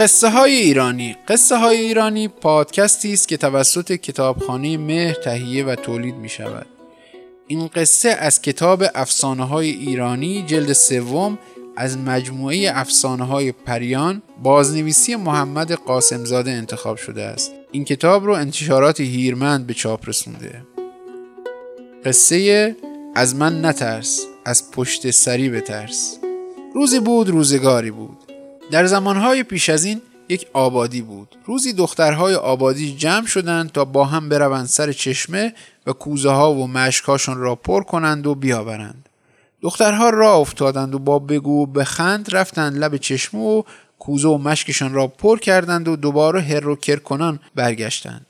قصه های ایرانی. قصه های ایرانی پادکستی است که توسط کتابخانه مهر تهیه و تولید می شود این قصه از کتاب افسانه های ایرانی جلد سوم از مجموعه افسانه های پریان بازنویسی محمد قاسمزاده انتخاب شده است. این کتاب رو انتشارات هیرمند به چاپ رسونده. قصه از من نترس از پشت سری بترس. روزی بود روزگاری بود. در زمانهای پیش از این یک آبادی بود. روزی دخترهای آبادی جمع شدند تا با هم بروند سر چشمه و کوزه ها و مشکاشون را پر کنند و بیاورند. دخترها را افتادند و با بگو و بخند رفتند لب چشمه و کوزه و مشکشان را پر کردند و دوباره هر و کر کنان برگشتند.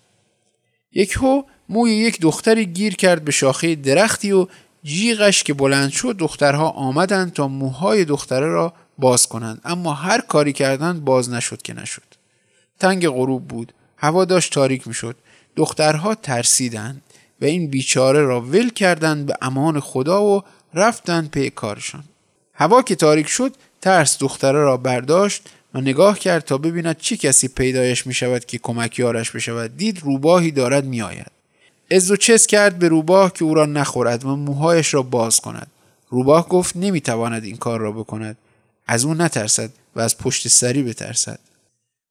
یک هو موی یک دختری گیر کرد به شاخه درختی و جیغش که بلند شد دخترها آمدند تا موهای دختره را باز کنند اما هر کاری کردند باز نشد که نشد تنگ غروب بود هوا داشت تاریک می‌شد دخترها ترسیدند و این بیچاره را ول کردند به امان خدا و رفتند پی کارشان هوا که تاریک شد ترس دختره را برداشت و نگاه کرد تا ببیند چه کسی پیدایش می شود که کمکیارش بشود دید روباهی دارد می آید. از و چس کرد به روباه که او را نخورد و موهایش را باز کند. روباه گفت نمی تواند این کار را بکند. از او نترسد و از پشت سری بترسد.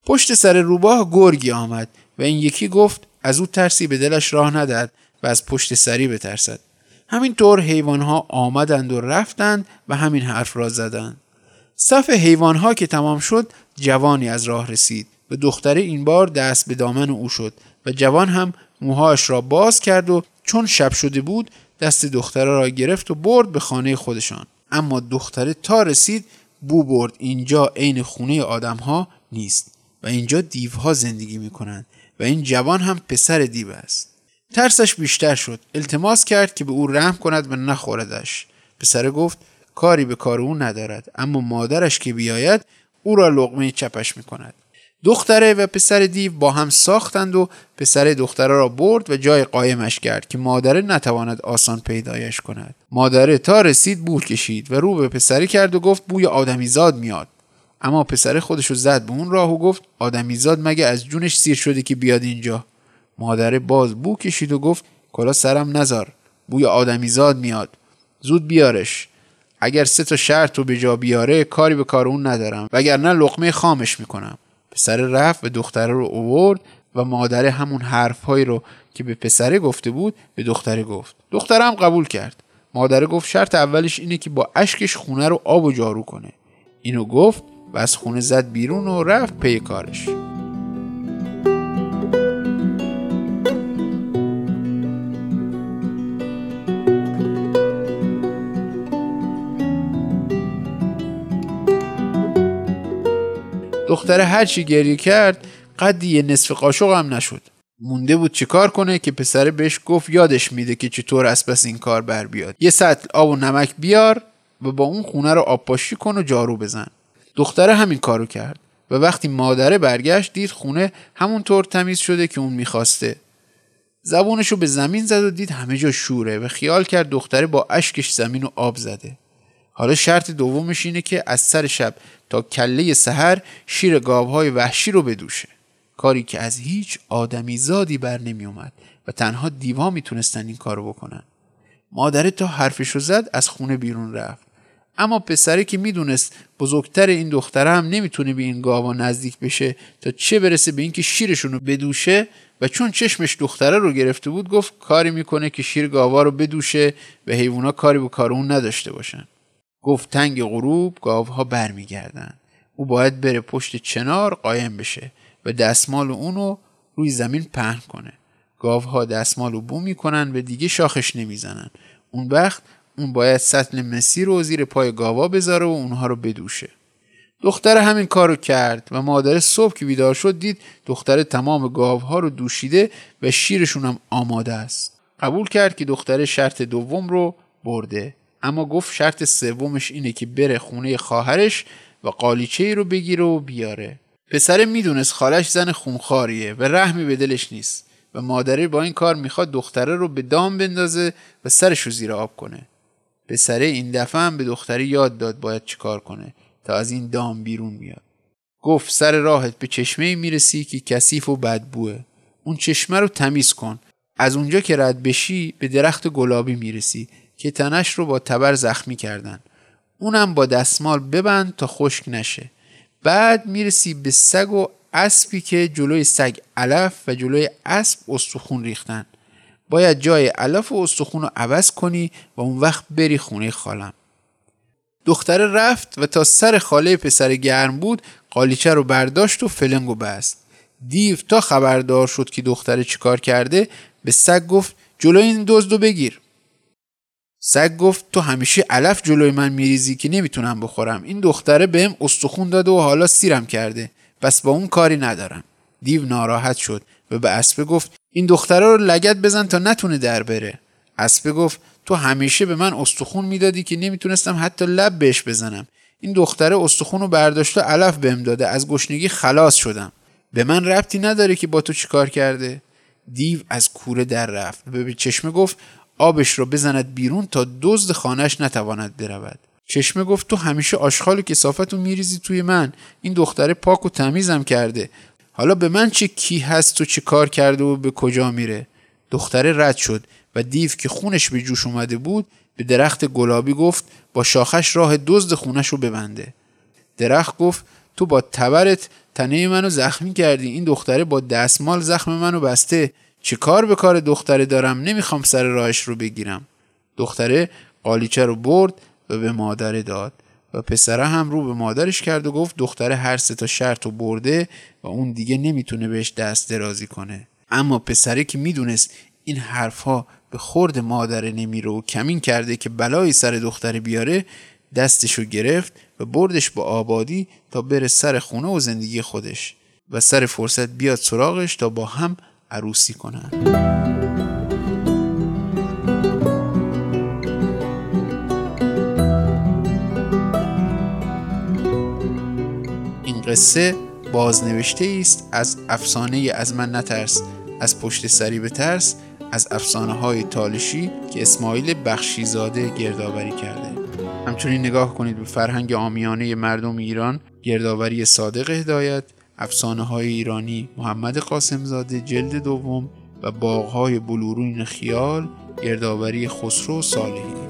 پشت سر روباه گرگی آمد و این یکی گفت از او ترسی به دلش راه ندهد و از پشت سری بترسد. همینطور حیوانها آمدند و رفتند و همین حرف را زدند. صف حیوانها که تمام شد جوانی از راه رسید و دختره این بار دست به دامن او شد و جوان هم موهاش را باز کرد و چون شب شده بود دست دختره را گرفت و برد به خانه خودشان اما دختره تا رسید بو برد اینجا عین خونه آدم ها نیست و اینجا دیوها زندگی می کنند و این جوان هم پسر دیو است. ترسش بیشتر شد. التماس کرد که به او رحم کند و نخوردش پسر گفت کاری به کار او ندارد اما مادرش که بیاید او را لغمه چپش می کند دختره و پسر دیو با هم ساختند و پسر دختره را برد و جای قایمش کرد که مادره نتواند آسان پیدایش کند. مادره تا رسید بول کشید و رو به پسری کرد و گفت بوی آدمیزاد میاد. اما پسر خودشو زد به اون راه و گفت آدمیزاد مگه از جونش سیر شده که بیاد اینجا؟ مادره باز بو کشید و گفت کلا سرم نزار بوی آدمیزاد میاد. زود بیارش. اگر سه تا شرط رو به جا بیاره کاری به کار اون ندارم. وگرنه لقمه خامش می‌کنم. پسر رفت و دختره رو اوورد و مادر همون حرفهایی رو که به پسره گفته بود به دختره گفت. دخترم قبول کرد. مادره گفت شرط اولش اینه که با اشکش خونه رو آب و جارو کنه. اینو گفت و از خونه زد بیرون و رفت پی کارش. دختره هرچی گریه کرد قدی یه نصف قاشق هم نشد. مونده بود چیکار کنه که پسره بهش گفت یادش میده که چطور از پس این کار بر بیاد. یه سطل آب و نمک بیار و با اون خونه رو آب پاشی کن و جارو بزن. دختره همین کارو کرد و وقتی مادره برگشت دید خونه همونطور تمیز شده که اون می‌خواسته. زبونشو به زمین زد و دید همه جا شوره و خیال کرد دختره با اشکش زمین و آب زده. حالا شرط دومش اینه که از سر شب تا کله سحر شیر گاوهای وحشی رو بدوشه. کاری که از هیچ آدمی زادی بر نمی اومد و تنها دیوها می‌تونستن این کارو بکنن. مادره تا حرفشو زد از خونه بیرون رفت. اما پسره که می‌دونست بزرگتر این دختره هم نمی‌تونه به این گاوا نزدیک بشه تا چه برسه به اینکه شیرشون رو بدوشه و چون چشمش دختره رو گرفته بود گفت کاری می‌کنه که شیر گاوا رو بدوشه و حیوونا کاری به کار اون نداشته باشن. گفت تنگ غروب گاوها برمیگردن. او باید بره پشت چنار قایم بشه و دستمال اونو روی زمین پهن کنه. گاوها دستمال رو بو می‌کنن و دیگه شاخش نمی‌زنن. اون وقت اون باید سطل مسی رو زیر پای گاوا بذاره و اونها رو بدوشه. دختر همین کارو کرد و مادر صبح که بیدار شد دید دختر تمام گاوها رو دوشیده و شیرشون هم آماده است. قبول کرد که دختر شرط دوم رو برده. اما گفت شرط سومش اینه که بره خونه خواهرش و قالیچه رو بگیره و بیاره. پسر می‌دونست خالش زن خونخاریه و رحمی به دلش نیست و مادره با این کار می‌خواد دختره رو به دام بندازه و سرش رو زیر آب کنه. پسره این دفعه هم به دختری یاد داد باید چیکار کنه تا از این دام بیرون بیاد گفت سر راهت به چشمه می‌رسی که کثیف و بدبوه اون چشمه رو تمیز کن. از اونجا که رد بشی به درخت گلابی می‌رسی. که تنش رو با تبر زخمی کردن. اونم با دستمال ببند تا خشک نشه. بعد می‌رسی به سگ و اسبی که جلوی سگ علف و جلوی اسب استخون ریختن. باید جای علف و استخون رو عوض کنی و اون وقت بری خونه خالم. دختره رفت و تا سر خاله پسر گرم بود قالیچه رو برداشت و فلنگو بست. دیو تا خبردار شد که دختره چیکار کرده به سگ گفت جلوی این دزدو بگیر. سگ گفت تو همیشه علف جلوی من میریزی که نمی‌تونم بخورم. این دختره بهم استخون داده و حالا سیرم کرده. پس با اون کاری ندارم. دیو ناراحت شد و به اسبه گفت این دختره رو لگت بزن تا نتونه در بره. اسبه گفت تو همیشه به من استخون می‌دادی که نمی‌تونستم حتی لب بهش بزنم. این دختره استخون رو برداشت و علف بهم داده. از گشنگی خلاص شدم. به من ربطی نداره که با تو چیکار کرده. دیو از کوره در رفت و به چشمه گفت آبش را بزند بیرون تا دزد خانهش نتواند برود. چشمه گفت تو همیشه آشغال و کسافت رو میریزی توی من. این دختره پاک و تمیزم کرده. حالا به من چه کی هست و چه کار کرده و به کجا میره؟ دختره رد شد و دیو که خونش به جوش اومده بود به درخت گلابی گفت با شاخش راه دزد خونش رو ببنده. درخت گفت تو با تبرت تنه منو زخمی کردی. این دختره با دستمال زخم منو بسته. چه کار به کار دختره دارم؟ نمی‌خوام سر راهش رو بگیرم. دختره قالیچه رو برد و به مادره داد. و پسره هم رو به مادرش کرد و گفت دختره هر سه تا شرط رو برده و اون دیگه نمی‌تونه بهش دست درازی کنه. اما پسره که می‌دونست این حرفها به خورد مادره نمیره و کمین کرده که بلایی سر دختره بیاره دستشو گرفت و بردش با آبادی تا بره سر خونه و زندگی خودش. و سر فرصت بیاد سراغش تا با هم عروسی کنن. این قصه بازنوشته است از افسانه از من نترس از پشت سری به ترس از افسانه های تالشی که اسماعیل بخشیزاده گردآوری کرده. همچنین نگاه کنید به فرهنگ آمیانه مردم ایران گردآوری صادق هدایت افسانه های ایرانی محمد قاسمزاده جلد دوم و باغهای بلورین خیال گردآوری خسرو صالحی.